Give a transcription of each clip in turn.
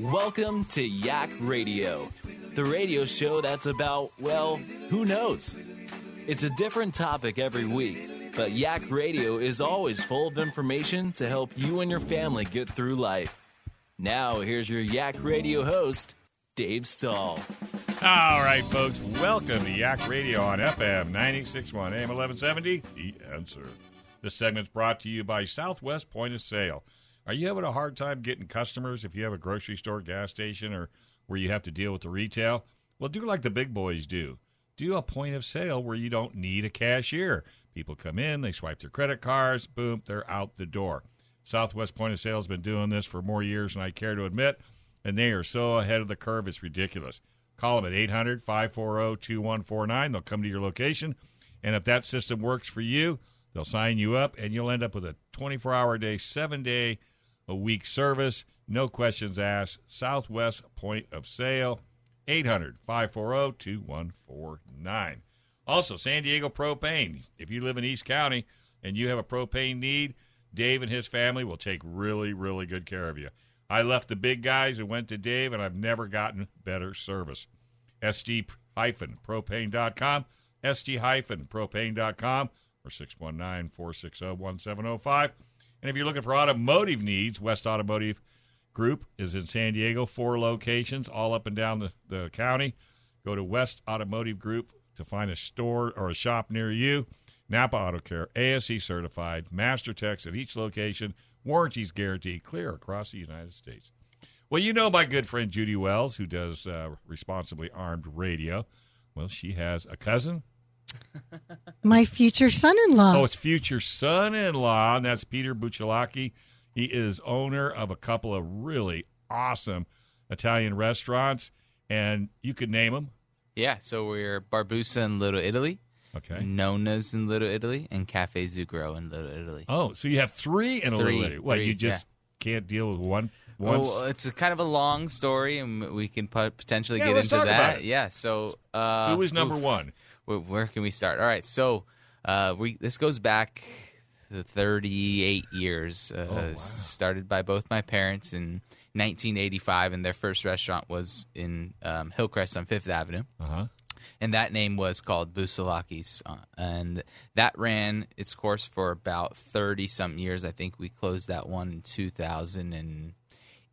Welcome to Yak Radio, the radio show that's about, well, who knows? It's a different topic every week, but Yak Radio is always full of information to help you and your family get through life. Now, here's your Yak Radio host, Dave Stahl. All right, folks, welcome to Yak Radio on FM 961 AM 1170. The answer. This segment's brought to you by Southwest Point of Sale. Are you having a hard time getting customers if you have a grocery store, gas station, or where you have to deal with the retail? Well, do like the big boys do. Do a point of sale where you don't need a cashier. People come in, they swipe their credit cards, boom, they're out the door. Southwest Point of Sale has been doing this for more years than I care to admit, and they are so ahead of the curve, it's ridiculous. Call them at 800 540 2149. They'll come to your location, and if that system works for you, they'll sign you up, and you'll end up with a 24 hour day, seven day a week service. No questions asked. Southwest Point of Sale, 800 540 2149. Also, San Diego Propane. If you live in East County and you have a propane need, Dave and his family will take really, really good care of you. I left the big guys and went to Dave, and I've never gotten better service. SD-propane.com, SD-propane.com, or 619-460-1705. And if you're looking for automotive needs, West Automotive Group is in San Diego, four locations, all up and down the, the county. Go to West Automotive Group to find a store or a shop near you. Napa Auto Care, ASE certified, master techs at each location, warranties guaranteed, clear across the United States. Well, you know my good friend Judy Wells, who does uh, responsibly armed radio. Well, she has a cousin. My future son-in-law. Oh, it's future son-in-law, and that's Peter Busalacchi. He is owner of a couple of really awesome Italian restaurants, and you could name them. Yeah, so we're Barbusa in Little Italy, Okay. Nonna's in Little Italy, and Cafe Zucchero in Little Italy. Oh, so you have three in Three, little Italy. What, three, you just can't deal with one? Once? Well, it's a kind of a long story, and we can potentially Yeah, get let's into talk that. about it. Yeah. So, uh, Who is number oof. one? Where, where can we start? All right. So, uh, we this goes back to 38 years. Uh, Oh, wow. Started by both my parents in 1985, and their first restaurant was in um, Hillcrest on Fifth Avenue. Uh-huh. and that name was called Busalacchi's, uh, and that ran its course for about thirty some years. I think we closed that one in two thousand and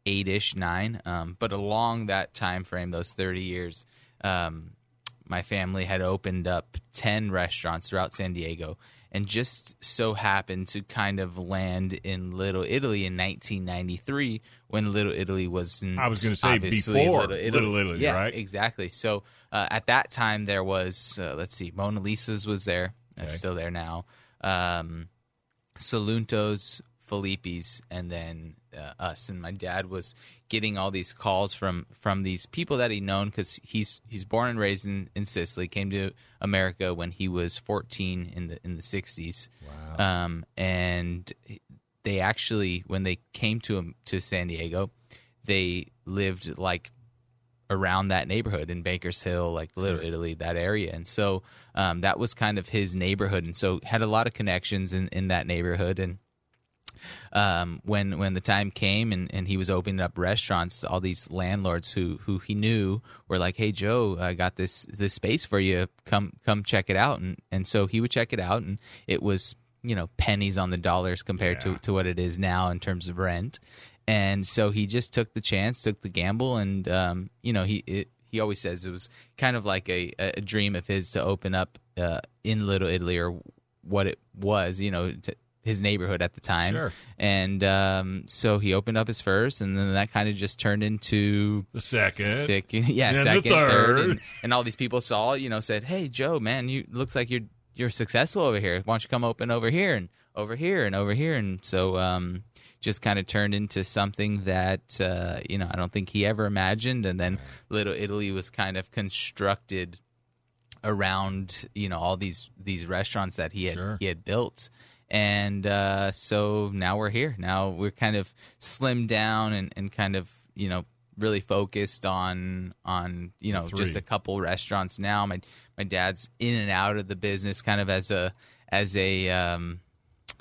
eight ish nine. Um, but along that time frame, those thirty years, um, my family had opened up ten restaurants throughout San Diego. And just so happened to kind of land in Little Italy in 1993 when Little Italy was I was gonna say before Little Italy, Little Italy, yeah, right? Exactly. So uh, at that time, there was uh, let's see, Mona Lisa's was there, uh, Okay. still there now. Um, Solunto's, Filippi's, and then uh, us. And my dad was getting all these calls from from these people that he'd known because he's he's born and raised in, in Sicily. Came to America when he was 14 in the in the 60s. Wow. Um, and they actually when they came to to San Diego, they lived like around that neighborhood in Banker's Hill, like Little Italy, that area. And so um, that was kind of his neighborhood. And so had a lot of connections in, in that neighborhood. And um, when when the time came and, and he was opening up restaurants, all these landlords who who he knew were like, "Hey Joe, I got this this space for you. Come come check it out." And and so he would check it out, and it was you know pennies on the dollars compared Yeah. to to what it is now in terms of rent. And so he just took the chance, took the gamble, and um, you know he it, he always says it was kind of like a, a dream of his to open up uh, in Little Italy or what it was, you know, to his neighborhood at the time. Sure. And um, so he opened up his first, and then that kind of just turned into The second. second, yeah, And second, third. and, and all these people saw, you know, said, "Hey, Joe, man, you looks like you're you're successful over here. Why don't you come open over here and over here and over here?" And so, um, just kind of turned into something that uh, you know I don't think he ever imagined. And then Little Italy was kind of constructed around you know all these these restaurants that he had Sure. he had built and uh, so now we're here now we're kind of slimmed down and, and kind of you know really focused on on you know just a couple restaurants now my my dad's in and out of the business kind of as a as a um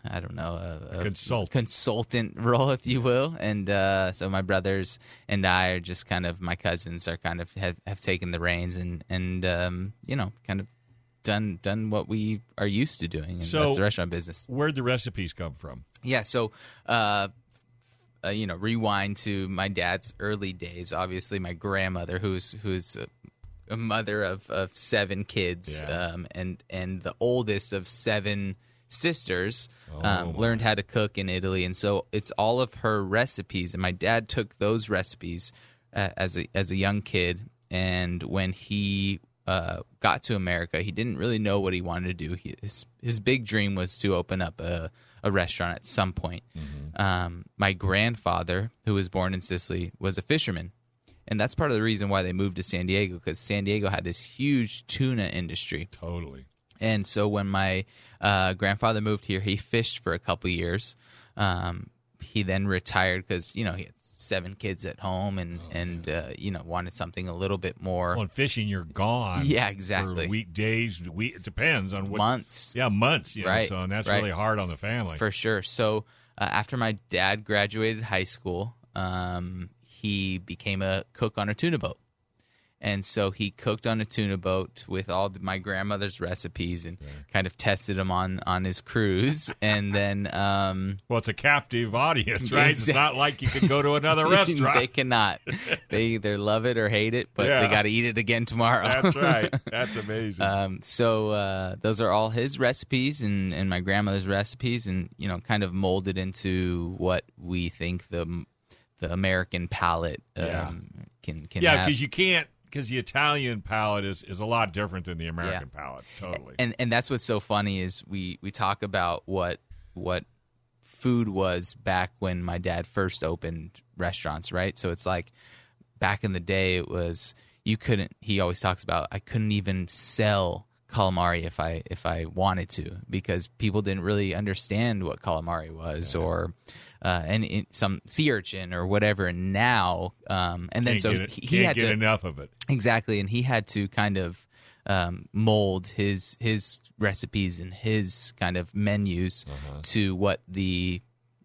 I don't know a, a Consultant. consultant role, if you will. And uh, so my brothers and I are just kind of my cousins are kind of have, have taken the reins and and um, you know kind of done done what we are used to doing. And So- that's the restaurant business. Where'd the recipes come from? Yeah. So, uh, uh, you know, rewind to my dad's early days. Obviously, my grandmother, who's who's a, a mother of, of seven kids, Yeah. um, and and the oldest of seven sisters, Oh, um, learned how to cook in Italy, and so it's all of her recipes. And my dad took those recipes uh, as a as a young kid, and when he uh, got to America, he didn't really know what he wanted to do. He, his his big dream was to open up a a restaurant at some point. Um, my grandfather, who was born in Sicily, was a fisherman. And that's part of the reason why they moved to San Diego because San Diego had this huge tuna industry. Totally. And so when my uh, grandfather moved here, he fished for a couple years. Um, he then retired because you know he had seven kids at home and and uh, you know wanted something a little bit more Well, in fishing, you're gone. Yeah, exactly. For weekdays, week, it depends on what. months. Yeah, months. You know, Right, so and that's right. really hard on the family. For sure. So uh, after my dad graduated high school, um, he became a cook on a tuna boat. And so he cooked on a tuna boat with all the, my grandmother's recipes and kind of tested them on, on his cruise. and then um, well, it's a captive audience, right? It's not like you can go to another restaurant. they cannot. They either love it or hate it, but Yeah. they got to eat it again tomorrow. That's right. That's amazing. Um, so uh, those are all his recipes and, and my grandmother's recipes, and you know, kind of molded into what we think the the American palate um, Yeah. can can yeah, because you can't because the Italian palate is, is a lot different than the American palate. Totally. and and that's what's so funny is we we talk about what what food was back when my dad first opened restaurants, right? So it's like back in the day it was you couldn't he always talks about I couldn't even sell calamari if I if I wanted to because people didn't really understand what calamari was or uh, and some sea urchin or whatever. And now, um, and then can't so it- he, he had get to enough of it. Exactly, and he had to kind of um, mold his his recipes and his kind of menus Uh-huh. to what the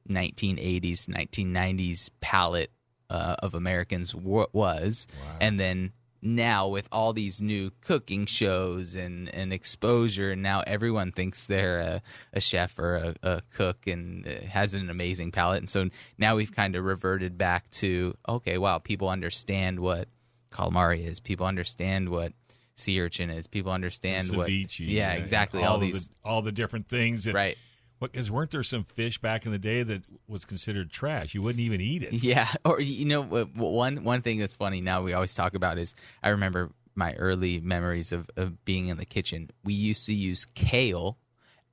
1980s, 1990s palate uh, of Americans w- was, and then now with all these new cooking shows and, and exposure, now everyone thinks they're a, a chef or a, a cook and uh, has an amazing palate, and so now we've kind of reverted back to okay, wow, people understand what calamari is. People understand what sea urchin is. People understand what Ceviche. yeah, exactly. All, All, these the, all the different things. That, right. Because weren't there some fish back in the day that was considered trash? You wouldn't even eat it. Yeah, or you know, one one thing that's funny now we always talk about is I remember my early memories of, of being in the kitchen. We used to use kale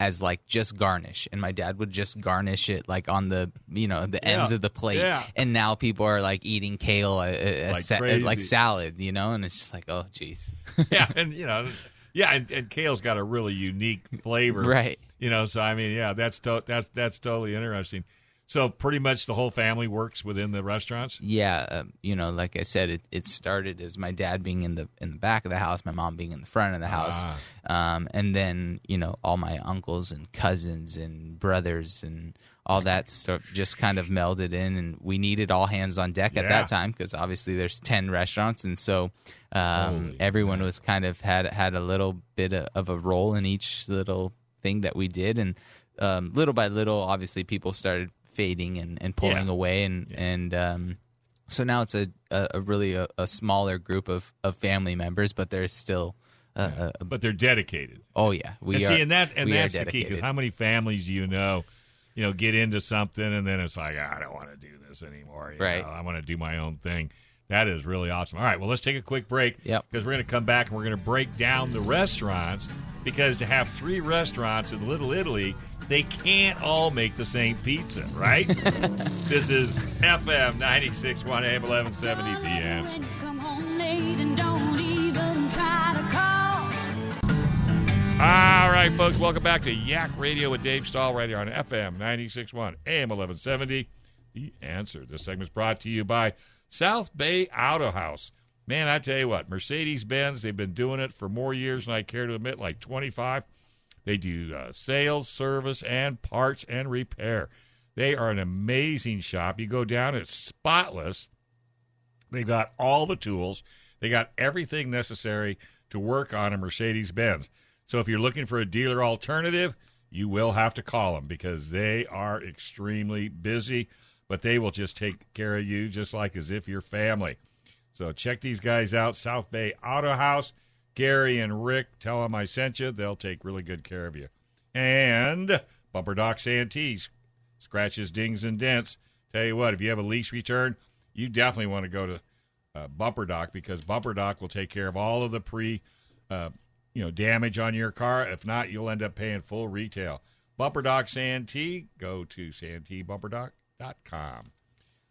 as like just garnish, and my dad would just garnish it like on the you know the ends Yeah, of the plate. yeah. And now people are like eating kale uh, uh, Like sa- uh, like salad, you know, and it's just like oh jeez, yeah, and you know, yeah, and, and kale's got a really unique flavor, right. You know, so I mean, yeah, that's to- that's that's totally interesting. So pretty much the whole family works within the restaurants. Yeah, um, you know, like I said, it, it started as my dad being in the in the back of the house, my mom being in the front of the house, um, and then you know all my uncles and cousins and brothers and all that stuff just kind of melded in, and we needed all hands on deck at that time because obviously there's ten restaurants, and so um, everyone was kind of had had a little bit of, of a role in each little thing that we did, and um, little by little, obviously people started fading and, and pulling Yeah. away, and and um, so now it's a, a, a really a, a smaller group of, of family members, but there's still a, a- But they're dedicated. oh yeah, we and are. see, and that and that's the key. Because how many families do you know, you know, get into something and then it's like, "Ah, I don't want to do this anymore. Right. know, I want to do my own thing. That is really awesome. All right, well, let's take a quick break. Yep. Because we're going to come back and we're going to break down the restaurants because to have three restaurants in Little Italy, they can't all make the same pizza, right? this is FM 96.1 AM 1170 The Answer. Come home late and don't even try to call. All right, folks, welcome back to Yak Radio with Dave Stahl right here on FM 96.1 AM 1170. The answer. This segment's brought to you by South Bay Auto House. Man, I tell you what, Mercedes Benz, they've been doing it for more years than I care to admit, like 25. They do uh, sales, service, and parts and repair. They are an amazing shop. You go down, it's spotless. They've got all the tools. They got everything necessary to work on a Mercedes Benz. So if you're looking for a dealer alternative, you will have to call them because they are extremely busy, but they will just take care of you just like as if you're family. So check these guys out, South Bay Auto House. Gary and Rick, tell them I sent you. They'll take really good care of you. And Bumper Doc Santee, scratches, dings, and dents. Tell you what, if you have a lease return, you definitely want to go to uh, Bumper Doc because Bumper Doc will take care of all of the pre, uh, you know, damage on your car. If not, you'll end up paying full retail. Bumper Doc Santee, go to santeebumperdoc.com.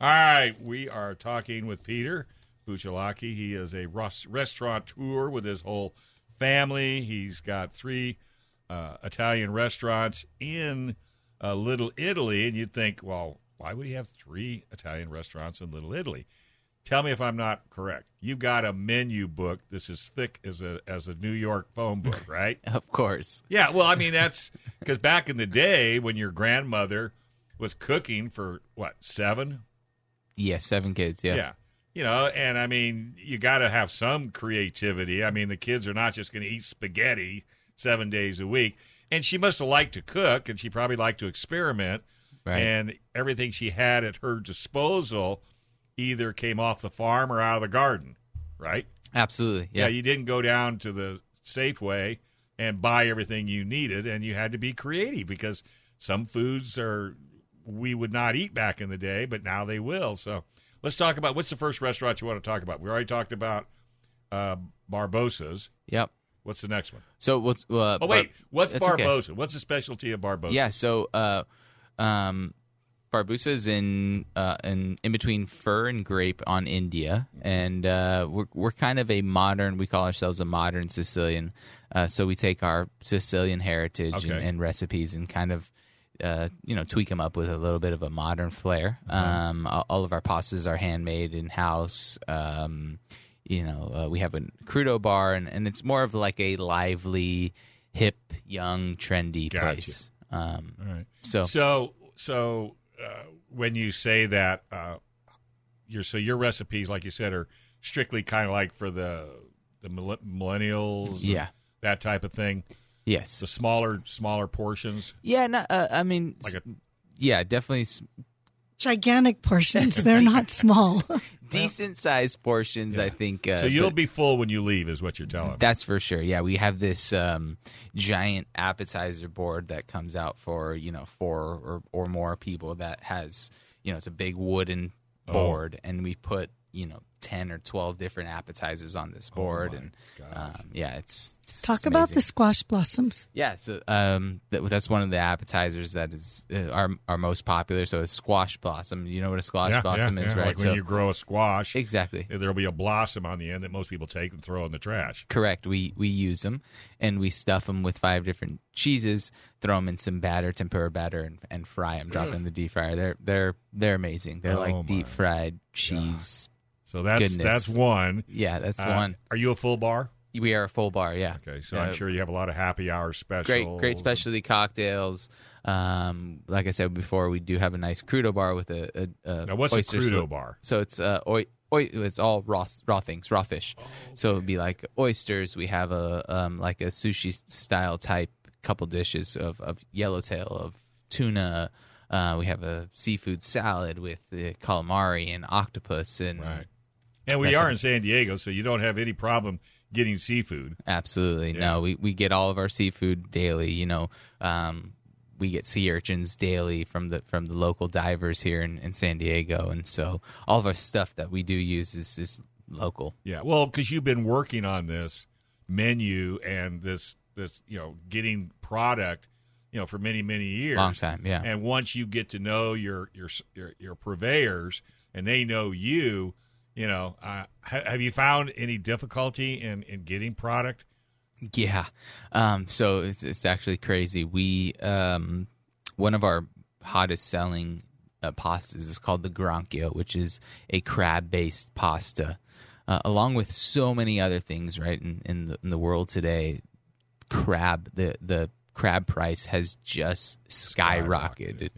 All right, we are talking with Peter Busalacchi. He is a restaurateur with his whole family. He's got three uh, Italian restaurants in uh, Little Italy, and you'd think, well, why would he have three Italian restaurants in Little Italy? Tell me if I'm not correct. You've got a menu book. This is thick as a as a New York phone book, right? Of course. Yeah, well, I mean that's because back in the day when your grandmother was cooking for what seven? Yeah, seven kids. Yeah. Yeah, you know, and I mean you got to have some creativity. I mean the kids are not just going to eat spaghetti seven days a week. And she must have liked to cook, and she probably liked to experiment. Right. And everything she had at her disposal either came off the farm or out of the garden, right? Absolutely. Yeah. you didn't go down to the Safeway and buy everything you needed, and you had to be creative because some foods are we would not eat back in the day, but now they will. So let's talk about what's the first restaurant you want to talk about. We already talked about uh, Barbusa's. Yep. What's the next one? So what's uh, Oh wait, Bar- what's that's okay. Barbusa? What's the specialty of Barbusa? Yeah. So uh, um, Barbusa's in uh, in in between Fir and grape on India, and uh, we're we're kind of a modern. We call ourselves a modern Sicilian. Uh, so we take our Sicilian heritage and, Okay. and recipes and kind of. Uh, you know, tweak them up with a little bit of a modern flair. Um, all, all of our pastas are handmade in house. Um, you know, uh, we have a crudo bar, and, and it's more of like a lively, hip, young, trendy Gotcha. place. Um, All right. so So so uh, when you say that, uh, your so your recipes, like you said, are strictly kind of like for the the millennials, Yeah. that type of thing. Yes, The smaller smaller portions, yeah. No, uh, I mean, like a yeah, definitely s- Gigantic portions. They're not small. decent sized portions. I think. Uh, so you'll but be full when you leave, is what you're telling. me. That's for sure. Yeah, we have this um, giant appetizer board that comes out for you know four or, or more people. That has you know it's a big wooden Oh. board, and we put you know ten or twelve different appetizers on this board, and um, yeah, it's, it's Talk about the squash blossoms. Yeah, so um, that, that's one of the appetizers that is uh, our our most popular. So a squash blossom. You know what a squash yeah, blossom yeah, is, yeah. right? Like so when you grow a squash, exactly. there'll be a blossom on the end that most people take and throw in the trash. Correct. We we use them and we stuff them with five different cheeses. Throw them in some batter, tempura batter, and, and fry them. Drop them in the deep fryer. They're they're they're amazing. They're Oh, like deep fried cheese. So that's Goodness. that's one. Yeah, that's Uh, one. Are you a full bar? We are a full bar. Yeah. Okay, so Uh, I'm sure you have a lot of happy hour specials. Great, great specialty cocktails. Um, like I said before, we do have a nice crudo bar with a. a, a Now, what's a crudo slope. bar? So it's uh, it's all raw, raw things, raw fish. Oh, So it'd be like oysters. We have a um, like a sushi style type couple dishes of of yellowtail, of tuna. Uh, we have a seafood salad with the calamari and octopus and Right. And we That's are in San Diego, so you don't have any problem getting seafood. Absolutely. Yeah. No, we, we get all of our seafood daily. You know, um, we get sea urchins daily from the from the local divers here in, in San Diego, and so all of our stuff that we do use is, is local. Yeah, well, because you've been working on this menu and this this you know getting product, you know, for many many years. Long time, yeah. And once you get to know your your your, your purveyors and they know you, you know, uh, ha- have you found any difficulty in in getting product? Yeah. Um, so it's it's actually crazy. We um, one of our hottest selling uh, pastas is called the Granchio, which is a crab based pasta, uh, along with so many other things. Right in in the, in the world today, crab the the crab price has just skyrocketed.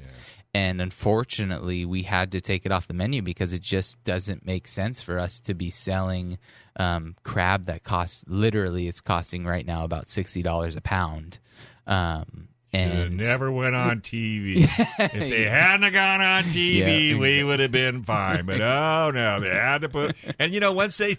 And unfortunately, we had to take it off the menu because it just doesn't make sense for us to be selling um, crab that costs literally it's costing right now about sixty dollars a pound. Um, and never went on TV. if they hadn't gone on TV, Yeah. we would have been fine. But oh no, they had to put. And you know, once they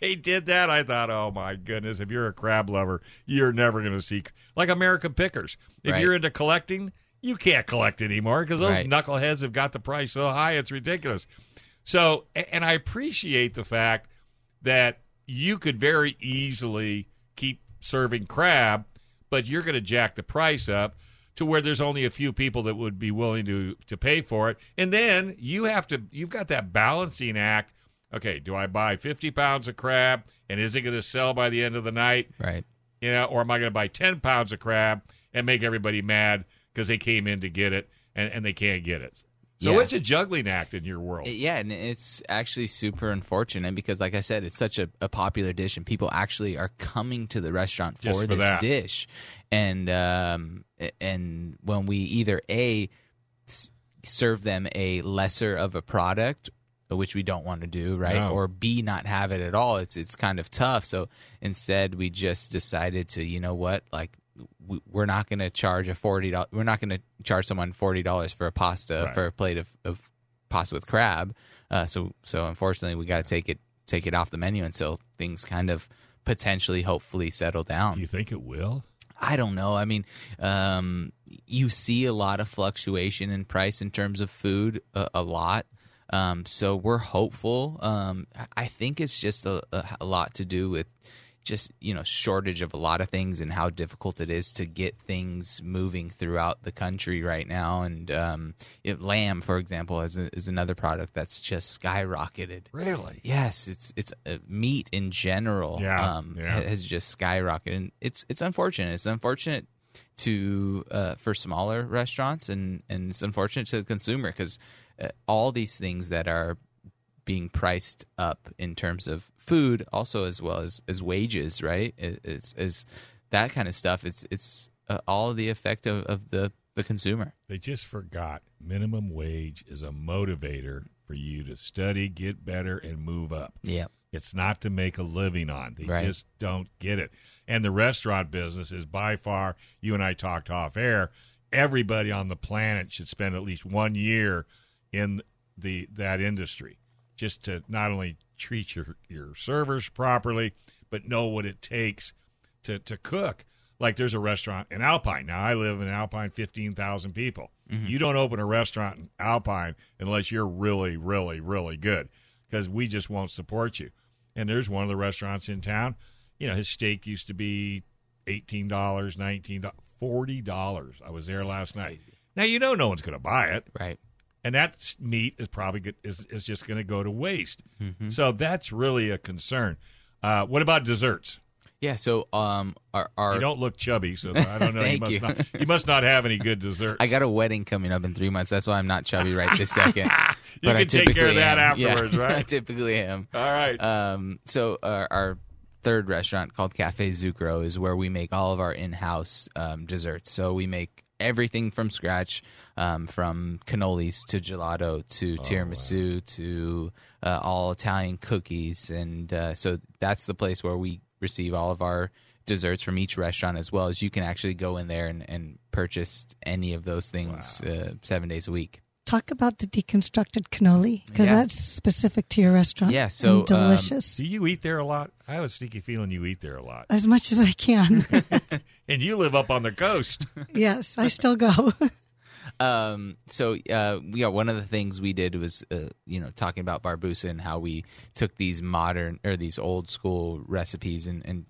they did that, I thought, oh my goodness, if you're a crab lover, you're never going to see like American Pickers. If Right. you're into collecting, you can't collect anymore because those Right. knuckleheads have got the price so high, it's ridiculous. So, and I appreciate the fact that you could very easily keep serving crab, but you're going to jack the price up to where there's only a few people that would be willing to to pay for it, and then you have to you've got that balancing act. Okay, do I buy 50 pounds of crab, and is it going to sell by the end of the night? right. You know, or am I going to buy 10 pounds of crab and make everybody mad because they came in to get it and, and they can't get it? So Yeah. it's a juggling act in your world. Yeah, and it's actually super unfortunate because, like I said, it's such a, a popular dish, and people actually are coming to the restaurant for for this that. dish. And um, and when we either a serve them a lesser of a product, which we don't want to do, right, No. or b not have it at all, it's it's kind of tough. So instead, we just decided to, you know what, like. We- We're not going to charge a forty dollars. We're not going to charge someone forty dollars for a pasta Right. for a plate of, of pasta with crab. Uh, so so unfortunately, we got to take it take it off the menu until things kind of potentially, hopefully, settle down. Do you think it will? I don't know. I mean, um, you see a lot of fluctuation in price in terms of food, a, a lot. Um, so we're hopeful. Um, I- think it's just a, a lot to do with just you know shortage of a lot of things and how difficult it is to get things moving throughout the country right now. And um, it, lamb, for example, is, a, is another product that's just skyrocketed. Really? Yes, it's it's uh, meat in general. Yeah, um, yeah. has just skyrocketed. And it's it's unfortunate. It's unfortunate to uh, for smaller restaurants, and and it's unfortunate to the consumer because uh, all these things that are being priced up in terms of food, also as well as as wages, right? Is is that kind of stuff? It's it's uh, all the effect of, of the the consumer. They just forgot minimum wage is a motivator for you to study, get better, and move up. Yeah. It's not to make a living on. They Right. just don't get it. And the restaurant business is by far, you and I talked off air, everybody on the planet should spend at least one year in the that industry just to not only treat your, your servers properly, but know what it takes to, to cook. Like there's a restaurant in Alpine. Now I live in Alpine, fifteen thousand people. Mm-hmm. You don't open a restaurant in Alpine unless you're really, really, really good, because we just won't support you. And there's one of the restaurants in town. You know, his steak used to be eighteen dollars, nineteen dollars, forty dollars. I was there last night. Now you know no one's going to buy it Right. And that meat is probably good, is is just going to go to waste. Mm-hmm. So that's really a concern. Uh, what about desserts? Yeah. So um, our our You don't look chubby, so I don't know. you must you. not. You must not have any good desserts. I got a wedding coming up in three months. That's why I'm not chubby right this second. You but I can take care of that am. Yeah, afterwards, right? I typically am. All right. Um, so our, our third restaurant called Cafe Zucchero is where we make all of our in-house um, desserts. So we make everything from scratch, um, from cannolis to gelato to tiramisu to uh, all Italian cookies, and uh, so that's the place where we receive all of our desserts from each restaurant as well as you can actually go in there and, and purchase any of those things uh, seven days a week Talk about the deconstructed cannoli because Yeah. that's specific to your restaurant. Yeah, so, and um, delicious. Do you eat there a lot? I have a sneaky feeling you eat there a lot, as much as I can. and you live up on the coast. yes, I still go. Um, so uh, yeah, one of the things we did was uh, you know talking about Barbusa and how we took these modern or these old school recipes and, and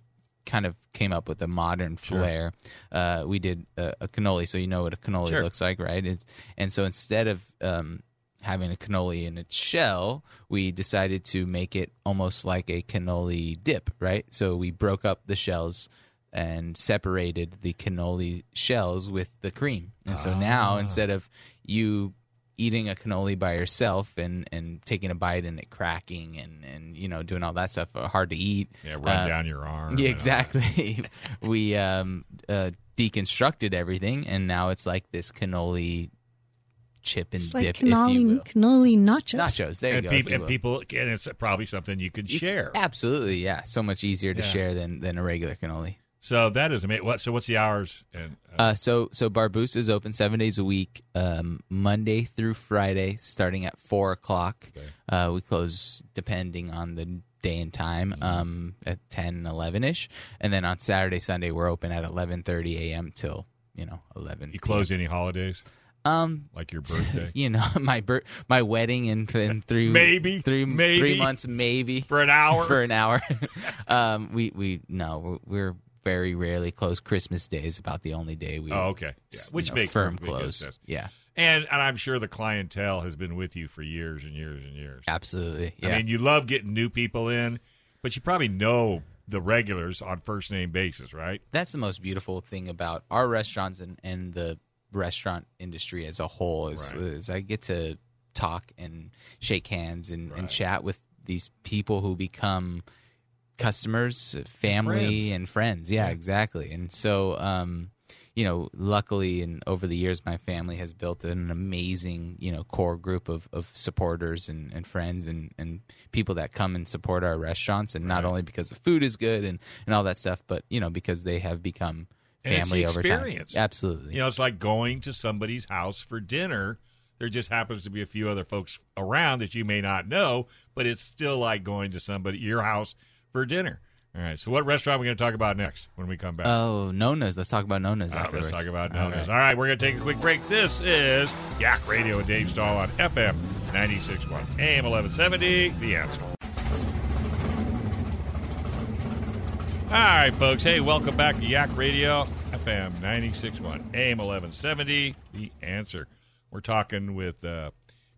kind of came up with a modern flair. Uh, we did a, a cannoli, so you know what a cannoli Sure. looks like, right? It's, and so instead of um, having a cannoli in its shell, we decided to make it almost like a cannoli dip, right? So we broke up the shells and separated the cannoli shells with the cream. And so now instead of you eating a cannoli by yourself and and taking a bite and it cracking and and you know doing all that stuff uh, hard to eat. Yeah, run Uh, down your arm. yeah, and all that. exactly. we um, uh, deconstructed everything, and now it's like this cannoli chip and It's like dip, if you cannoli, will. cannoli nachos. Nachos. There you And, go. peop- you and people, and it's probably something you can share. Absolutely, yeah. So much easier to Yeah. share than than a regular cannoli. So that is amazing. What? So what's the hours? And uh, Uh, so so Barbusa is open seven days a week, um, Monday through Friday, starting at four o'clock. Uh, we close depending on the day and time, Mm-hmm. um, at 10, 11 ish, and then on Saturday, Sunday, we're open at eleven thirty a.m. till you know eleven. you close any holidays, Um, like your birthday, you know my bir- my wedding in, in three Maybe, three maybe. three months maybe for an hour. for an hour. um, we we no we're, we're very rarely close. Christmas Day is about the only day we oh, okay. Yeah. you Which know, makes firm perfectly good close. sense. Yeah, And and I'm sure the clientele has been with you for years and years and years. absolutely. Yeah, I mean, you love getting new people in, but you probably know the regulars on first name basis, right? that's the most beautiful thing about our restaurants and, and the restaurant industry as a whole is, Right. is I get to talk and shake hands and, Right. and chat with these people who become customers, family, friends. and friends. Yeah, exactly. And so, um, you know, luckily, and over the years, my family has built an amazing, you know, core group of, of supporters and, and friends and, and people that come and support our restaurants. And not Right. only because the food is good and, and all that stuff, but, you know, because they have become family over time. Absolutely. You know, it's like going to somebody's house for dinner. There just happens to be a few other folks around that you may not know, but it's still like going to somebody your house for dinner. All right. So, what restaurant are we going to talk about next when we come back? Oh, Nonna's. Let's talk about Nonna's Uh, let's talk about Nonna's. right. All right, we're going to take a quick break. This is Yak Radio with Dave Stahl on FM 96.1, AM 1170. The answer. All right, folks. Hey, welcome back to Yak Radio, FM 96.1, AM 1170. The answer. We're talking with uh,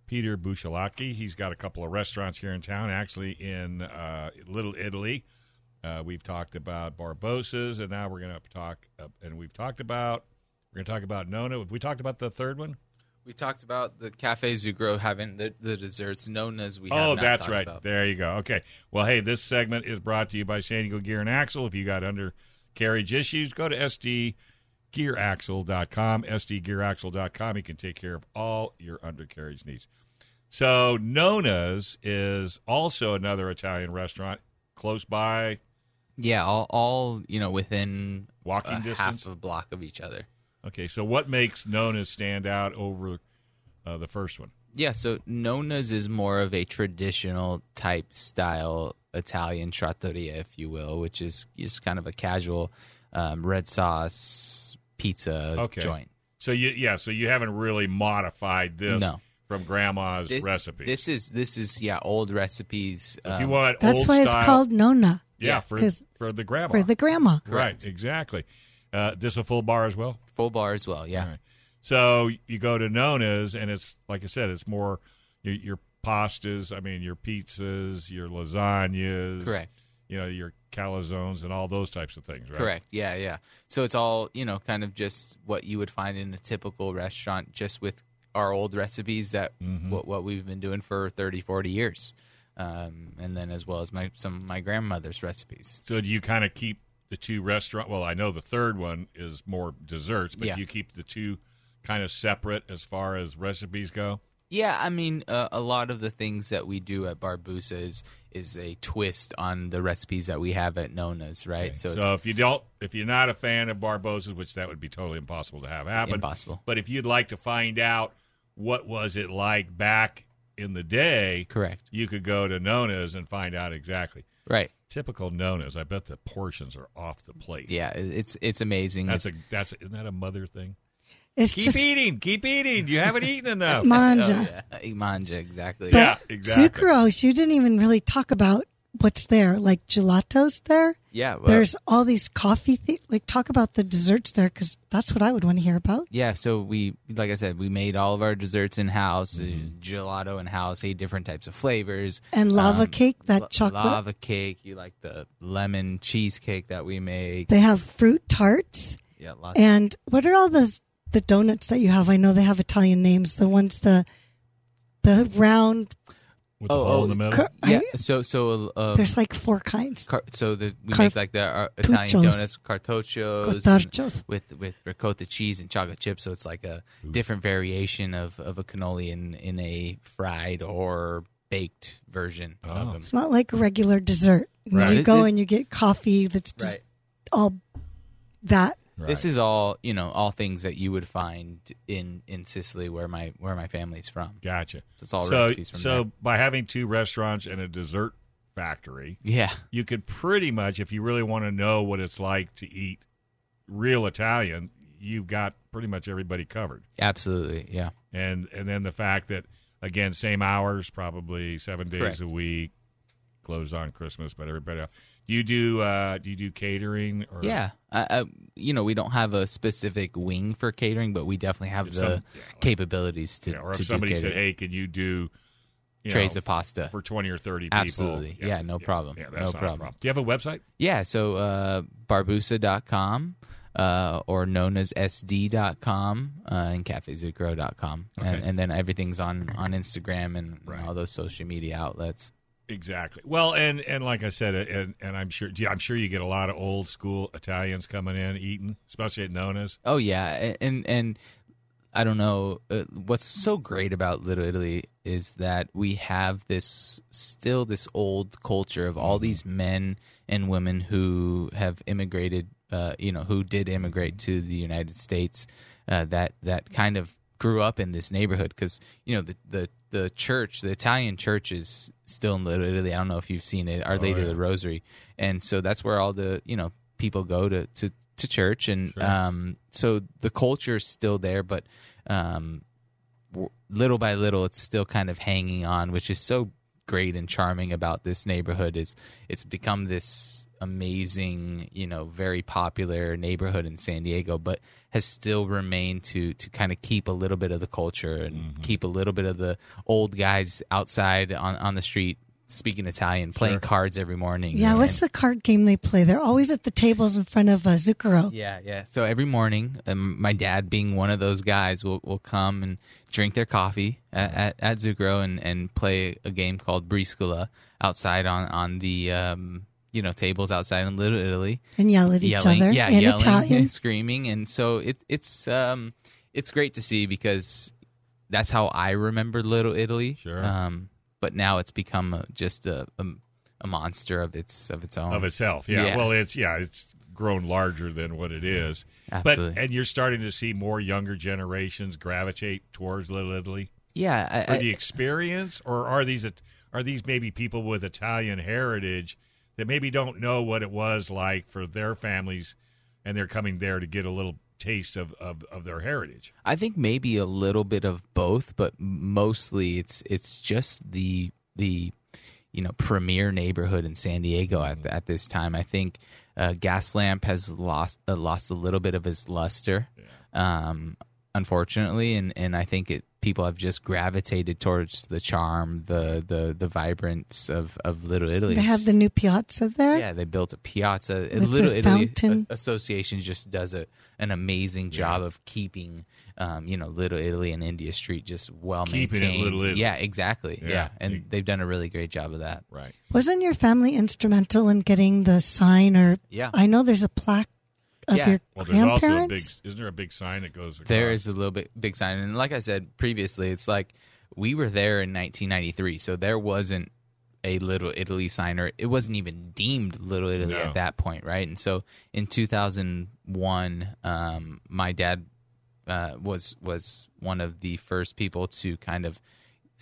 Peter Busalacchi. He's got a couple of restaurants here in town, actually in uh, Little Italy. Uh, we've talked about Barbusas, and now we're going to talk, uh, and we've talked about, we're going to talk about Nonna. Have we talked about the third one? We talked about the Cafe Zucchero having the, the desserts known as we Oh, that's right. about. There you go. Okay. Well, hey, this segment is brought to you by San Diego Gear and Axle. If you got undercarriage issues, go to sdgearaxle.com, sdgearaxle.com. You can take care of all your undercarriage needs. So, Nonna's is also another Italian restaurant close by, Yeah, all, all you know within walking distance. half a block of each other. Okay, so what makes Nonna's stand out over uh, the first one? Yeah, so Nonna's is more of a traditional type style Italian trattoria, if you will, which is just kind of a casual um, red sauce pizza Okay. joint. So you yeah, so you haven't really modified this No. from grandma's This, recipe. This is this is yeah old recipes. if you um, want That's old why it's called Nonna yeah, yeah, for 'cause- for the grandma. for the grandma. right, exactly. Uh, this a full bar as well. full bar as well. Yeah, All right. So you go to Nonna's, and it's like I said, it's more your, your pastas. I mean, your pizzas, your lasagnas. correct. You know, your calzones and all those types of things. Right. Correct. Yeah, yeah. So it's all, you know, kind of just what you would find in a typical restaurant just with our old recipes that Mm-hmm. what, what we've been doing for 30, 40 years. Um, and then as well as my some of my grandmother's recipes. So do you kind of keep the two restaurant? Well, I know the third one is more desserts, but Yeah. do you keep the two kind of separate as far as recipes go? Yeah, I mean, uh, a lot of the things that we do at Barbusa is, is a twist on the recipes that we have at Nonna's, right? So, So if you don't, if you're not a fan of Barbusa's, which that would be totally impossible to have happen, Impossible. But if you'd like to find out what was it like back in the day, correct. you could go to Nonna's and find out exactly. Right. Typical Nonna's. I bet the portions are off the plate. Yeah, it's it's amazing. That's a that's a, isn't that a mother thing? It's Keep just eating, keep eating. You haven't eaten enough. manja. Oh, yeah. Manja, exactly. But Yeah, exactly. Zuccheros, you didn't even really talk about what's there, like gelatos there. Yeah, well, There's all these coffee things. Like, talk about the desserts there because that's what I would want to hear about. Yeah, so we, like I said, we made all of our desserts in house, Mm-hmm. gelato in house, eight different types of flavors, And lava Um, cake, that la- chocolate. lava cake. You like the lemon cheesecake that we make? They have fruit tarts. Yeah, lots. And what are all those the donuts that you have? I know they have Italian names. The ones the the round. with the Oh, hole oh, in the middle. Cur- Yeah. I- So so um, there's like four kinds. car- so the we Car- make like the uh, Italian Cartuchos. donuts, cartoccios, and- with with ricotta cheese and chocolate chips. So it's like a different variation of, of a cannoli in in a fried or baked version Oh. of them. It's not like a regular dessert. Right. you go it's- and you get coffee that's just Right. all that. Right. This is all you know, all things that you would find in in Sicily, where my where my family's from. gotcha. So it's all so, recipes from so there. by having two restaurants and a dessert factory, Yeah, you could pretty much, if you really want to know what it's like to eat real Italian, you've got pretty much everybody covered. absolutely. Yeah, And and then the fact that again, same hours, probably seven days Correct. a week, closed on Christmas, but everybody else. Do you do uh, do you do catering or yeah. I, I, you know, we don't have a specific wing for catering, but we definitely have If the some- yeah, like- capabilities to. Yeah, or to if somebody said, "Hey, can you do you trays know, of pasta for twenty or thirty people?" Absolutely. Yeah, no problem. Yeah, No a problem. Do you have a website? Yeah, so uh, barbusa.com uh, or nonnasd.com uh, and cafezucchero.com. And, Okay. and then everything's on, on Instagram and, and Right. all those social media outlets. Exactly. Well, and and like I said, and and I'm sure, yeah, I'm sure you get a lot of old school Italians coming in eating, especially at Nonna's. Oh, yeah. And, and I don't know. Uh, what's so great about Little Italy is that we have this still this old culture of all these men and women who have immigrated, uh, you know, who did immigrate to the United States uh, that that kind of grew up in this neighborhood because you know the, the the church, the Italian church is still in Little Italy. I don't know if you've seen it, Our Lady yeah. of the Rosary, and so that's where all the you know people go to to, to church, and um, so the culture is still there, but um, little by little, it's still kind of hanging on, which is so great and charming about this neighborhood. Is it's become this amazing, you know, very popular neighborhood in San Diego, but has still remained to to kind of keep a little bit of the culture and keep a little bit of the old guys outside on on the street speaking Italian, playing cards every morning. Yeah, and- what's the card game they play? They're always at the tables in front of uh, Zucchero. yeah, yeah. So every morning, um, my dad, being one of those guys, will will come and drink their coffee at at, at Zucchero and, and play a game called Briscola outside on on the um, you know tables outside in Little Italy, and yell at each yelling, other yeah, in yelling Italian. and screaming, and so it it's um it's great to see because that's how I remember Little Italy. Sure. Um, but now it's become a, just a, a a monster of its of its own. of itself. Yeah. Yeah. Well, it's yeah, it's grown larger than what it is. Absolutely. But and you're starting to see more younger generations gravitate towards Little Italy yeah, I, for I- the experience, or are these are these maybe people with Italian heritage that maybe don't know what it was like for their families, and they're coming there to get a little taste of, of, of their heritage. I think maybe a little bit of both, but mostly it's it's just the the you know premier neighborhood in San Diego at at this time. I think uh, Gaslamp has lost uh, lost a little bit of his luster, um, unfortunately, and and I think it people have just gravitated towards the charm, the the the vibrance of of Little Italy. They have the new piazza there. Yeah, they built a piazza. With Little the Italy fountain. Association just does a an amazing job of keeping, um, you know, Little Italy and India Street just well maintained. Little Italy. Yeah, exactly. Yeah. Yeah, and You- they've done a really great job of that. Right. Wasn't your family instrumental in getting the sign? Or Yeah. I know there's a plaque of Yeah. your Well, there's also a big. grandparents. Isn't there a big sign that goes? Across? There is a little bit big sign, and like I said previously, it's like we were there in 1993, so there wasn't a Little Italy sign, or it wasn't even deemed Little Italy No. at that point, right? And so in 2001, um, my dad uh, was was one of the first people to kind of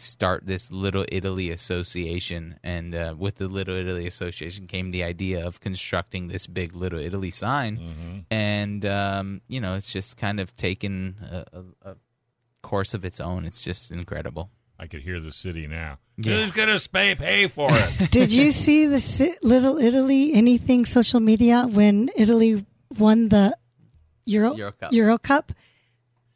start this Little Italy Association, and uh, with the Little Italy Association came the idea of constructing this big Little Italy sign, and um, you know it's just kind of taken a, a, a course of its own. It's just incredible. I could hear the city now. Yeah. Who's gonna pay pay for it? Did you see the si- Little Italy anything social media when Italy won the Euro Euro Cup. Euro Cup?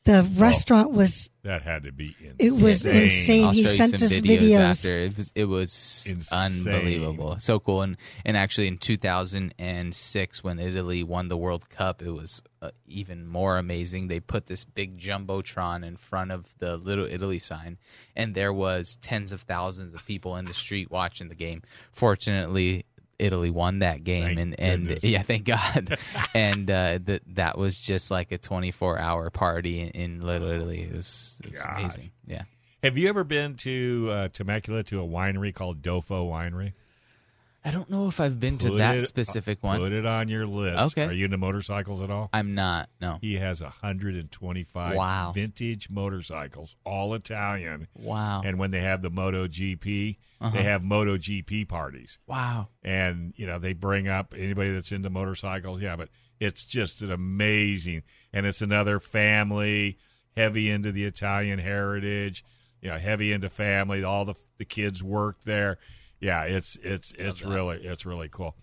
The restaurant was That had to be insane. it was insane. I'll he you sent some us videos, videos. after. It was it was Insane. unbelievable, so cool. And and actually, in 2006, when Italy won the World Cup, it was uh, even more amazing. They put this big jumbotron in front of the Little Italy sign, and there was tens of thousands of people in the street watching the game. Fortunately. Italy won that game, Thank and and goodness. yeah, thank God. and uh, that that was just like a 24 hour party in, in Little Italy. It was, it was amazing. Yeah. Have you ever been to uh, Temecula to a winery called Doffo Winery? I don't know if I've been to Put that it- specific one. Put it on your list. Okay. Are you into motorcycles at all? I'm not. No. He has 125 Wow. vintage motorcycles, all Italian. Wow. And when they have the Moto GP, Uh-huh. they have Moto GP parties. wow. And, you know, they bring up anybody that's into motorcycles. Yeah, but it's just an amazing. And it's another family, heavy into the Italian heritage, you know, heavy into family. All the, the kids work there. Yeah, it's it's it's really it's really cool.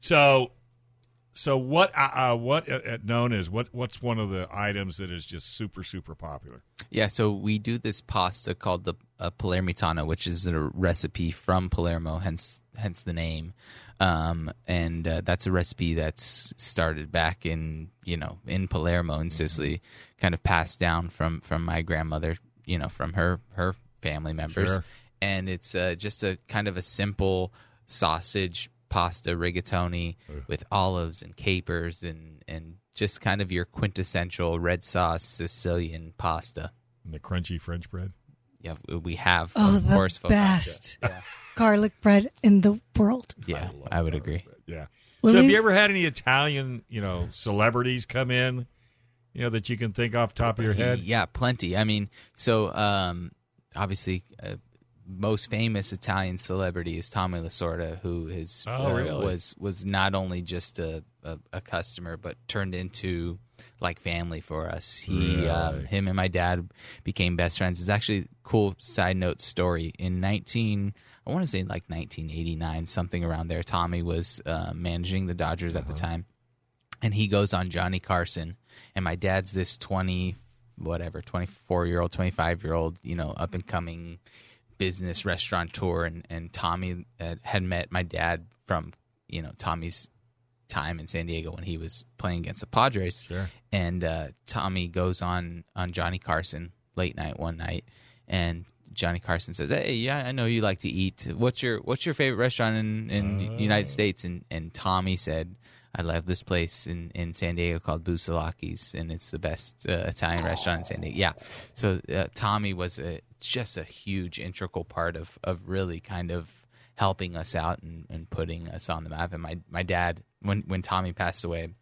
So so what uh, uh, what uh, uh, known is what what's one of the items that is just super super popular? Yeah. So we do this pasta called the uh, Palermitano, which is a recipe from Palermo, hence hence the name. Um, and uh, that's a recipe that's started back in you know in Palermo in Sicily, kind of passed down from from my grandmother, you know, from her her family members. Sure. And it's uh, just a kind of a simple sausage pasta rigatoni with olives and capers and and just kind of your quintessential red sauce Sicilian pasta. And the crunchy French bread. Yeah, we have Oh, of the course best Yeah, garlic bread in the world. yeah, I would agree. Yeah. Well, so have you ever had any Italian, you know, celebrities come in, you know, that you can think off top of your head? Yeah, plenty. I mean, so um, obviously, uh, most famous Italian celebrity is Tommy Lasorda, who is Oh, uh, really? was was not only just a, a, a customer, but turned into like family for us. He, um, him, and my dad became best friends. It's actually a cool side note story. In nineteen, I want to say like nineteen eighty nine, something around there. Tommy was uh, managing the Dodgers at the Uh-huh. time and he goes on Johnny Carson, and my dad's this twenty, whatever, twenty four year old, twenty five year old, you know, up and coming business restaurateur, and and Tommy had, had met my dad from you know Tommy's time in San Diego when he was playing against the Padres, Sure. and uh, Tommy goes on on Johnny Carson late night one night, and Johnny Carson says, "Hey, yeah, I know you like to eat. What's your What's your favorite restaurant in in the United States?" And and Tommy said, "I love this place in in San Diego called Busalacchi's, and it's the best uh, Italian restaurant in San Diego." Yeah, so uh, Tommy was a, just a huge integral part of of really kind of helping us out and, and putting us on the map. And my my dad, when when Tommy passed away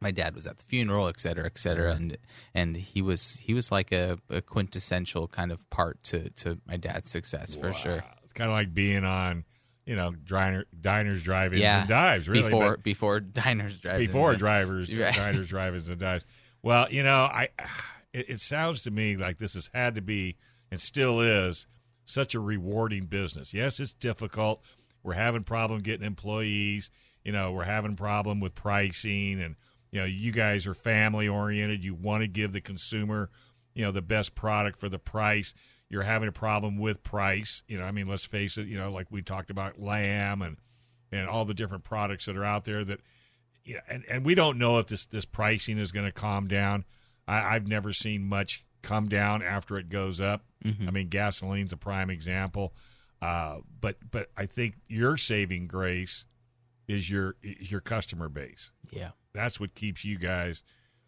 my dad was at the funeral, et cetera, et cetera, and and he was he was like a, a quintessential kind of part to to my dad's success for sure. It's kind of like being on, you know, diner, diners, drive-ins, Yeah, and dives. Really, before but before diners drive before drivers, Right. diners, drive-ins, and dives. Well, you know, I, it, it sounds to me like this has had to be and still is such a rewarding business. Yes, it's difficult. We're having problem getting employees. You know, we're having problem with pricing, and you know, you guys are family oriented. You want to give the consumer, you know, the best product for the price. You're having a problem with price. You know, I mean, let's face it. You know, like we talked about lamb and and all the different products that are out there that yeah, and, and we don't know if this this pricing is going to calm down. I, I've never seen much come down after it goes up. I mean, gasoline's a prime example. Uh, but but I think your saving grace is your your customer base. Yeah, That's what keeps you guys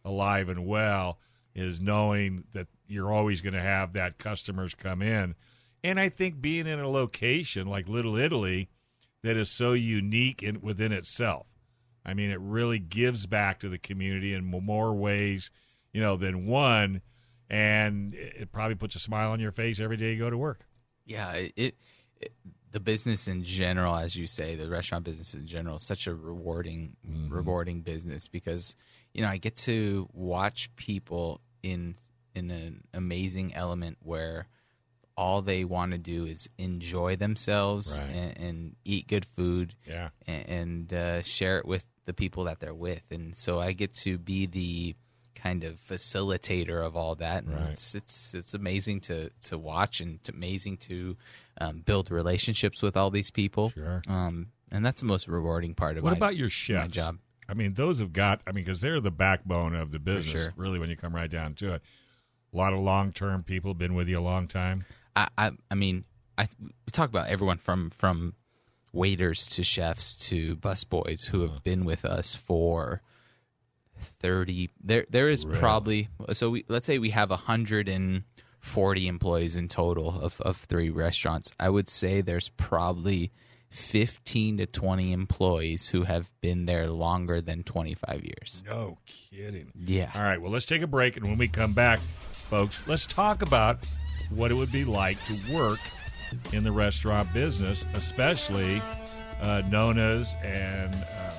alive and well is knowing that you're always going to have that customers come in. And I think being in a location like Little Italy that is so unique in, within itself. I mean, it really gives back to the community in more ways, you know, than one. And it probably puts a smile on your face every day you go to work. yeah. It, it, the business in general, as you say, the restaurant business in general, is such a rewarding mm-hmm. rewarding business because you know I get to watch people in in an amazing element where all they want to do is enjoy themselves Right. and, and eat good food Yeah. and, and uh, share it with the people that they're with. And so I get to be the kind of facilitator of all that, and Right. it's it's it's amazing to to watch and it's amazing to um, build relationships with all these people. Sure. Um, and that's the most rewarding part of it. What my- about your chefs? job. I mean, those have got. I mean, because they're the backbone of the business. sure. Really, when you come right down to it, a lot of long term people been with you a long time. I, I, I mean, I we talk about everyone from from waiters to chefs to busboys who Uh-huh. have been with us for thirty. There, there is probably so. We let's say we have hundred and forty employees in total of of three restaurants. I would say there's probably fifteen to twenty employees who have been there longer than twenty five years. No kidding. Yeah. All right. Well, let's take a break, and when we come back, folks, let's talk about what it would be like to work in the restaurant business, especially uh, Nonna's and uh,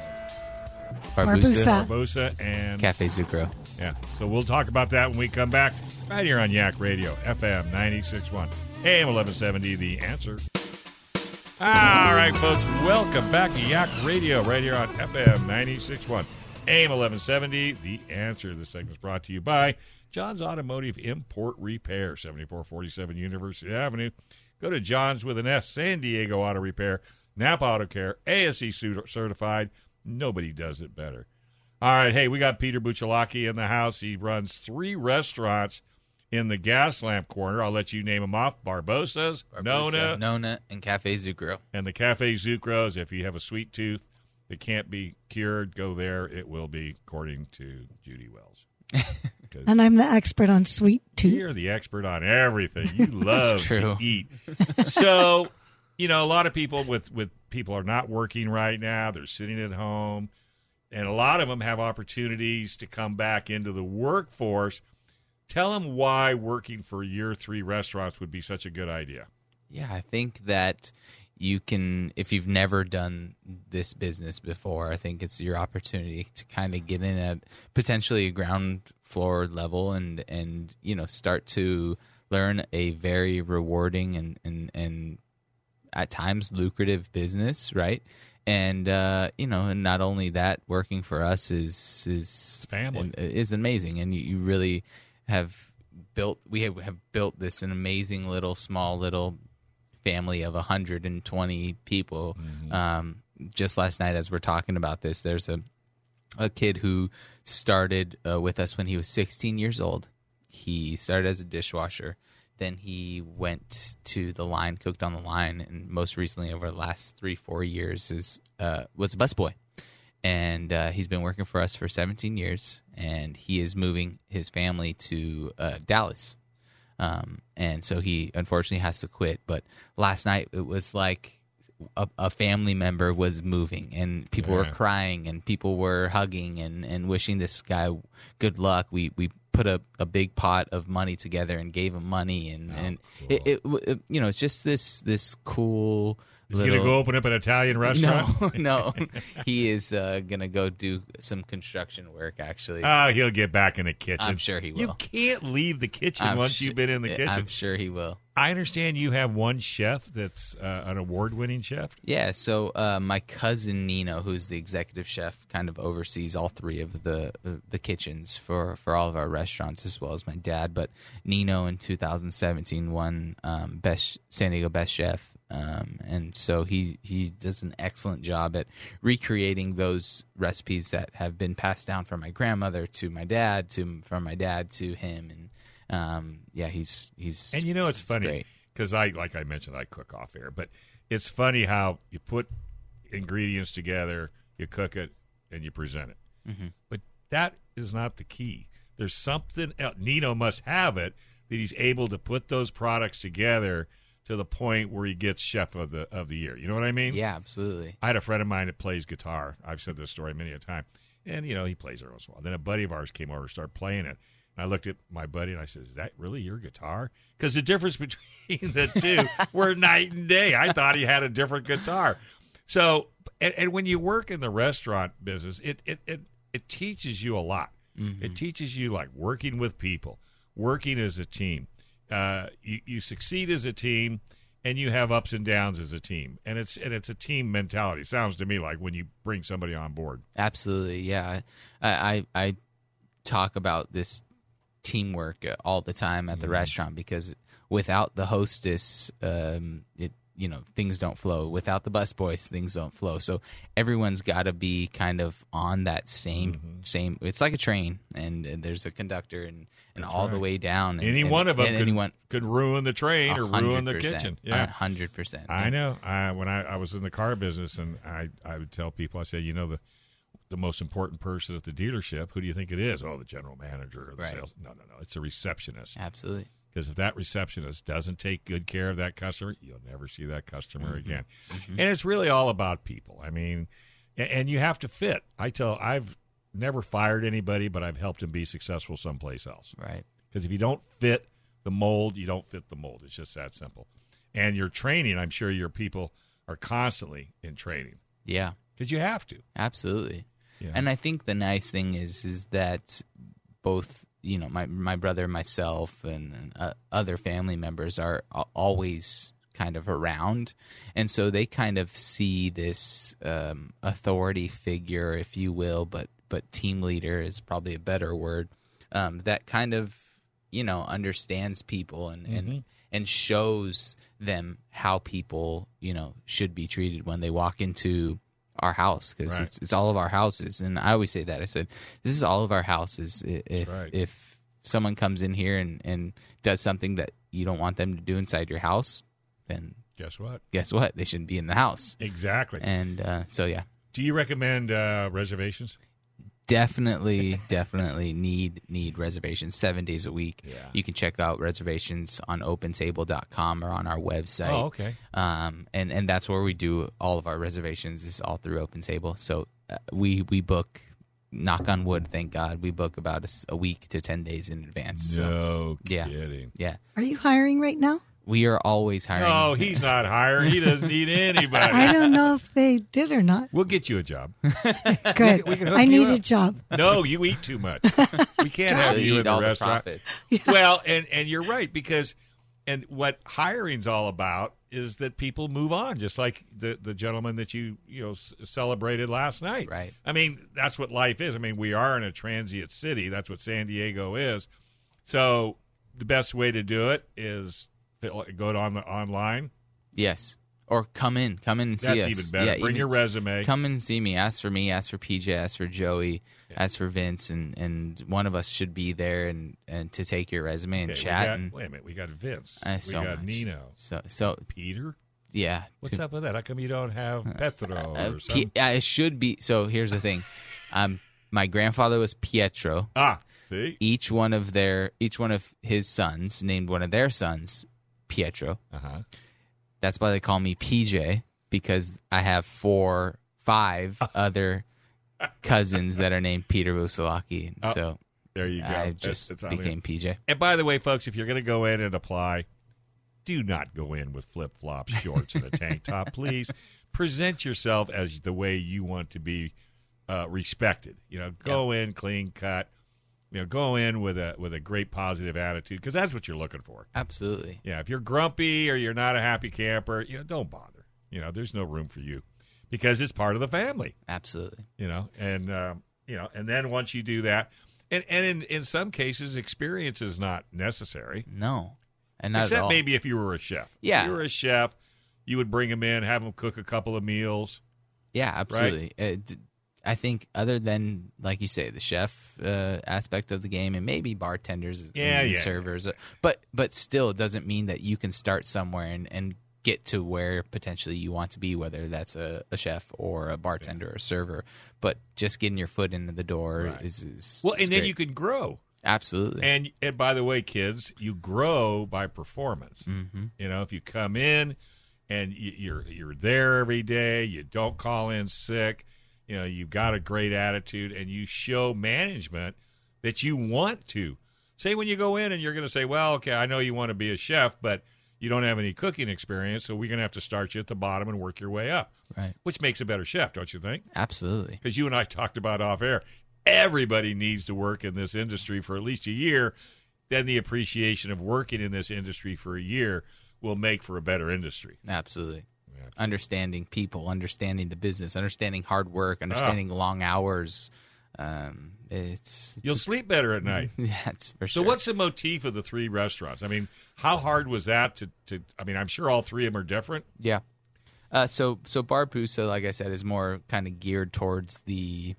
Barbusa. Barbosa and Cafe Zucchero. Yeah. So we'll talk about that when we come back right here on Yak Radio, FM 961, AM 1170, The Answer. All right, folks, welcome back to Yak Radio right here on FM 961, AM 1170, The Answer. This segment is brought to you by John's Automotive Import Repair, 7447 University Avenue. Go to John's with an S, San Diego Auto Repair, Napa Auto Care, ASE certified. Nobody does it better. All right, hey, we got Peter Busalacchi in the house. He runs three restaurants in the gas lamp corner. I'll let you name them off: Barbusa's, Barbusa, Nonna, Nonna, and Cafe Zucchero. and the Cafe Zuccheros. If you have a sweet tooth that can't be cured, go there. It will be, according to Judy Wells. 'Cause And I'm the expert on sweet tooth. You're the expert on everything. You love to eat. So, you know, a lot of people with with people are not working right now. They're sitting at home, and a lot of them have opportunities to come back into the workforce. Tell them why working for year three restaurants would be such a good idea. Yeah, I think that you can, if you've never done this business before, I think it's your opportunity to kind of get in at potentially a ground floor level and and you know start to learn a very rewarding and and and at times lucrative business, right? And uh, you know, and not only that, working for us is is Family. is amazing, and you, you really have built. We have, have built this an amazing little small little family of 120 people. Um, just last night, as we're talking about this, there's a a kid who started uh, with us when he was 16 years old. He started as a dishwasher. Then he went to the line, cooked on the line, and most recently, over the last three, four years, is uh, was a busboy. And uh, he's been working for us for 17 years, and he is moving his family to uh, Dallas. Um, and so he unfortunately has to quit. But last night it was like a, a family member was moving, and people were crying, and people were hugging and, and wishing this guy good luck. We we put a, a big pot of money together and gave him money, and and it, it, it you know it's just this this cool. Is he going to go open up an Italian restaurant? no, no. he is uh, gonna go do some construction work. Actually, Ah, he'll get back in the kitchen. I'm sure he will. You can't leave the kitchen I'm once su- you've been in the kitchen. I'm sure he will. I understand you have one chef that's uh, an award-winning chef. Yeah, so uh, my cousin Nino, who's the executive chef, kind of oversees all three of the uh, the kitchens for, for all of our restaurants, as well as my dad. But Nino in 2017 won um, best San Diego Best Chef, um, and so he he does an excellent job at recreating those recipes that have been passed down from my grandmother to my dad to from my dad to him, and um, yeah, he's he's And you know it's funny because I, like I mentioned, I cook off air, but it's funny how you put ingredients together, you cook it, and you present it. Mm-hmm. But that is not the key. There's something else. Nino must have it that he's able to put those products together to the point where he gets chef of the of the year. You know what I mean? Yeah, absolutely. I had a friend of mine that plays guitar. I've said this story many a time. And, you know, he plays every once in a while. Then a buddy of ours came over and started playing it. And I looked at my buddy and I said, Is that really your guitar? Because the difference between the two were night and day. I thought he had a different guitar. So, and, and when you work in the restaurant business, it, it, it, it teaches you a lot. It mm-hmm. teaches you like working with people, working as a team. Uh, you, you succeed as a team and you have ups and downs as a team and it's and it's a team mentality sounds to me like when you bring somebody on board Absolutely, yeah. I, I, I talk about this teamwork all the time at the Mm-hmm. restaurant because without the hostess, um, it you know things don't flow. Without the bus boys things don't flow. So everyone's got to be kind of on that same Mm-hmm. same. It's like a train, and, and there's a conductor, and and all the way down. And, Any and- one of them could, anyone. could ruin the train or ruin the kitchen. Yeah. hundred percent. I know. I, when I, I was in the car business, and I, I would tell people, I said you know, the the most important person at the dealership, who do you think it is? Oh, the general manager or the Right. sales. No, no, no. It's the receptionist. Absolutely. Because if that receptionist doesn't take good care of that customer, you'll never see that customer Mm-hmm. again. And it's really all about people. I mean, and you have to fit. I tell, I've never fired anybody, but I've helped them be successful someplace else. Right. Because if you don't fit the mold, you don't fit the mold. It's just that simple. And your training, I'm sure your people are constantly in training Yeah. because you have to. Absolutely. Yeah. And I think the nice thing is is that both you know my my brother, myself, and, and uh, other family members are always kind of around, and so they kind of see this um, authority figure, if you will, but but team leader is probably a better word um, that kind of you know understands people and and and shows them how people you know should be treated when they walk into our house because Right. it's it's all of our houses and I always say that I said this is all of our houses if right. if someone comes in here and and does something that you don't want them to do inside your house then Guess what? guess what they shouldn't be in the house Exactly. and uh, so yeah Do you recommend uh, reservations? Definitely definitely need need reservations seven days a week Yeah. you can check out reservations on opentable.com or on our website Oh, okay. um, and and that's where we do all of our reservations is all through open table so uh, we we book knock on wood thank god we book about a week to 10 days in advance so No Yeah. kidding. yeah Are you hiring right now? We are always hiring No, he's not hiring. He doesn't need anybody. I don't know if they did or not. We'll get you a job. Good. we can hook I you need up. a job. No, you eat too much. We can't so have you you eat in the all the restaurant. profits well, and and you're right because and what hiring's all about is that people move on, just like the the gentleman that you you know s- celebrated last night. Right. I mean, that's what life is. I mean, we are in a transient city. That's what San Diego is. So the best way to do it is fill- go to on the online. yes or come in come in and see That's us even better. Yeah, Bring even your resume. come and see me ask for me ask for pj ask for joey ask for vince and and one of us should be there and and to take your resume and Okay, chat got- and wait a minute. We got Vince. uh, we so got much. Nino. so so Peter. yeah What's to- up with that? How come you don't have Petro Uh, or something? P- I should be. So here's the thing. Um, my grandfather was Pietro. ah, see. Each one of their, each one of his sons named one of their sons Pietro. Uh huh. That's why they call me PJ because I have four, five other cousins that are named Peter Busalacchi. Oh, so There you go. I just that's became PJ. And by the way, folks, if you're going to go in and apply, do not go in with flip flops, shorts, and a tank top. Please present yourself as the way you want to be uh, respected. You know, go in clean cut. You know, go in with a with a great positive attitude because that's what you're looking for. Absolutely. Yeah, if you're grumpy or you're not a happy camper, you know, don't bother. You know, there's no room for you because it's part of the family. Absolutely. you know and um, you know and then once you do that and and in, in some cases experience is not necessary No. And except maybe if you were a chef Yeah. if you were a chef you would bring them in have them cook a couple of meals Yeah, absolutely. Uh, d- I think other than like you say the chef uh, aspect of the game and maybe bartenders and- Yeah, and yeah. servers, uh, but but still it doesn't mean that you can start somewhere and, and get to where potentially you want to be, whether that's a, a chef or a bartender or a server. But just getting your foot into the door Right. is, is well is and then you can grow absolutely and and by the way kids you grow by performance hmm you know if you come in and you're you're there every day you don't call in sick you know you've got a great attitude and you show management that you want to. Say when you go in and you're going to say well okay i know you want to be a chef but you don't have any cooking experience so we're going to have to start you at the bottom and work your way up. Right. Which makes a better chef don't you think? Absolutely. Because you and i talked about off air everybody needs to work in this industry for at least a year then the appreciation of working in this industry for a year will make for a better industry. Absolutely Yeah. understanding people understanding the business understanding hard work Ah. understanding long hours Um, it's, You'll it's sleep better at night. that's for sure. So what's the motif of the three restaurants? I mean, how hard was that to, to I mean, I'm sure all three of them are different. Yeah. Uh, so so Barbusa, like I said, is more kind of geared towards the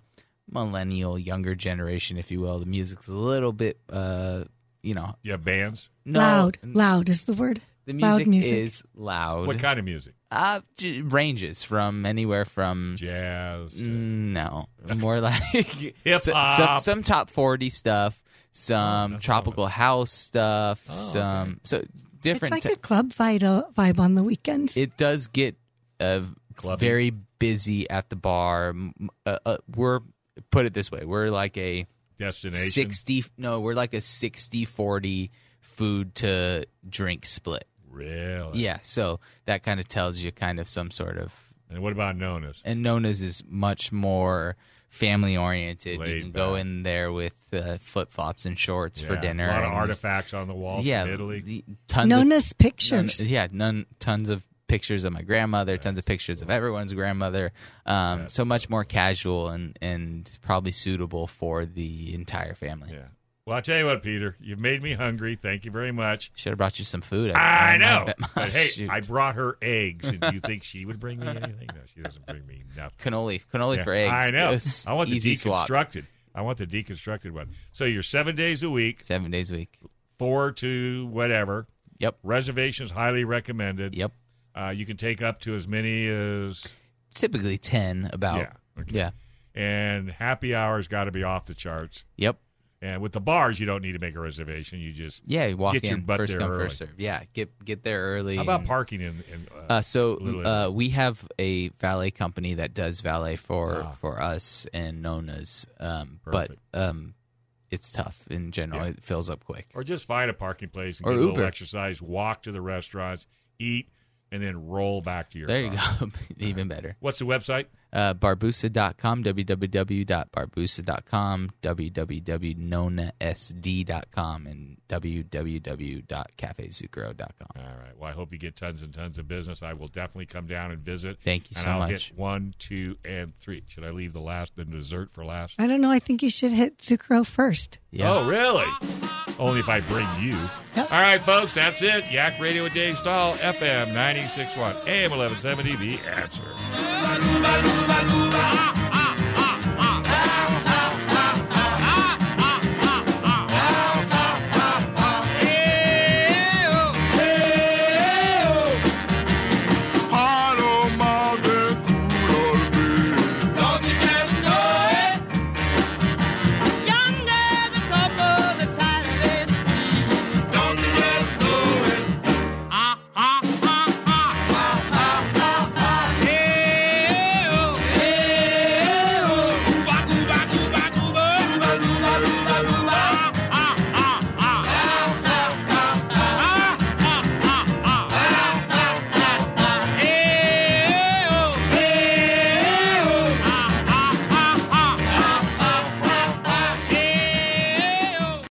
millennial, younger generation, if you will. The music's a little bit, uh, you know, You have bands. no, loud, loud is the word. The loud music, music. is loud. What kind of music? Uh, j- ranges from anywhere from Jazz. to- Mm, no, more like Hip so- hop. some, some top forty stuff, some that's tropical house stuff, Oh, some so It's different. like ti- a club vibe, vibe on the weekends. it does get uh, Clubbing. very busy at the bar. M- Uh, uh, we're put it this way: we're like a Destination. sixty. No, we're like a 60-40 food to drink split. Really? Yeah, so that kind of tells you kind of some sort of. And what about Nonna's? And Nonna's is much more family oriented. You Laid can go in there with uh, flip flops and shorts for dinner. A lot of and- artifacts on the walls yeah, from Italy. the- tons of pictures. None, yeah, none, tons of pictures of my grandmother, tons of pictures of everyone's grandmother. Um, so much more casual and and probably suitable for the entire family. Yeah. Well, I tell you what, Peter, you've made me hungry. Thank you very much. Should have brought you some food. I, I know. But hey, shoot. I brought her eggs, and do you think she would bring me anything? No, she doesn't bring me nothing. cannoli, cannoli Yeah, for eggs. I know. I want the easy swap. deconstructed. I want the deconstructed one. So you're seven days a week, Seven days a week. four to whatever. Yep. Reservations highly recommended. Yep. Uh, you can take up to as many as Typically ten. About. yeah. Okay. Yeah. And happy hours got to be off the charts. Yep. And with the bars, you don't need to make a reservation. You just Yeah. You walk Get your in butt first there come early. first serve. Yeah. Get get there early. how about and- parking in? in uh, Uh, so uh, we have a valet company that does valet for Ah. for us and Nonna's, um, but um, it's tough in general. Yeah. It fills up quick. or just find a parking place and Or get a little exercise, walk to the restaurants, eat, and then roll back to your There you go, even better. What's the website? Uh, barbusa.com, www.barbusa.com, www.nonnasd.com, and www.cafezucchero.com. All right. Well, I hope you get tons and tons of business. I will definitely come down and visit. Thank you and so I'll much. Get one, two, and three. Should I leave the last, the dessert for last? I don't know. I think you should hit Zucchero first. Yeah. Oh, really? Only if I bring you. Yep. All right, folks, that's it. Yak Radio with Dave Stahl, FM 96.1, AM 1170, The Answer. Ah!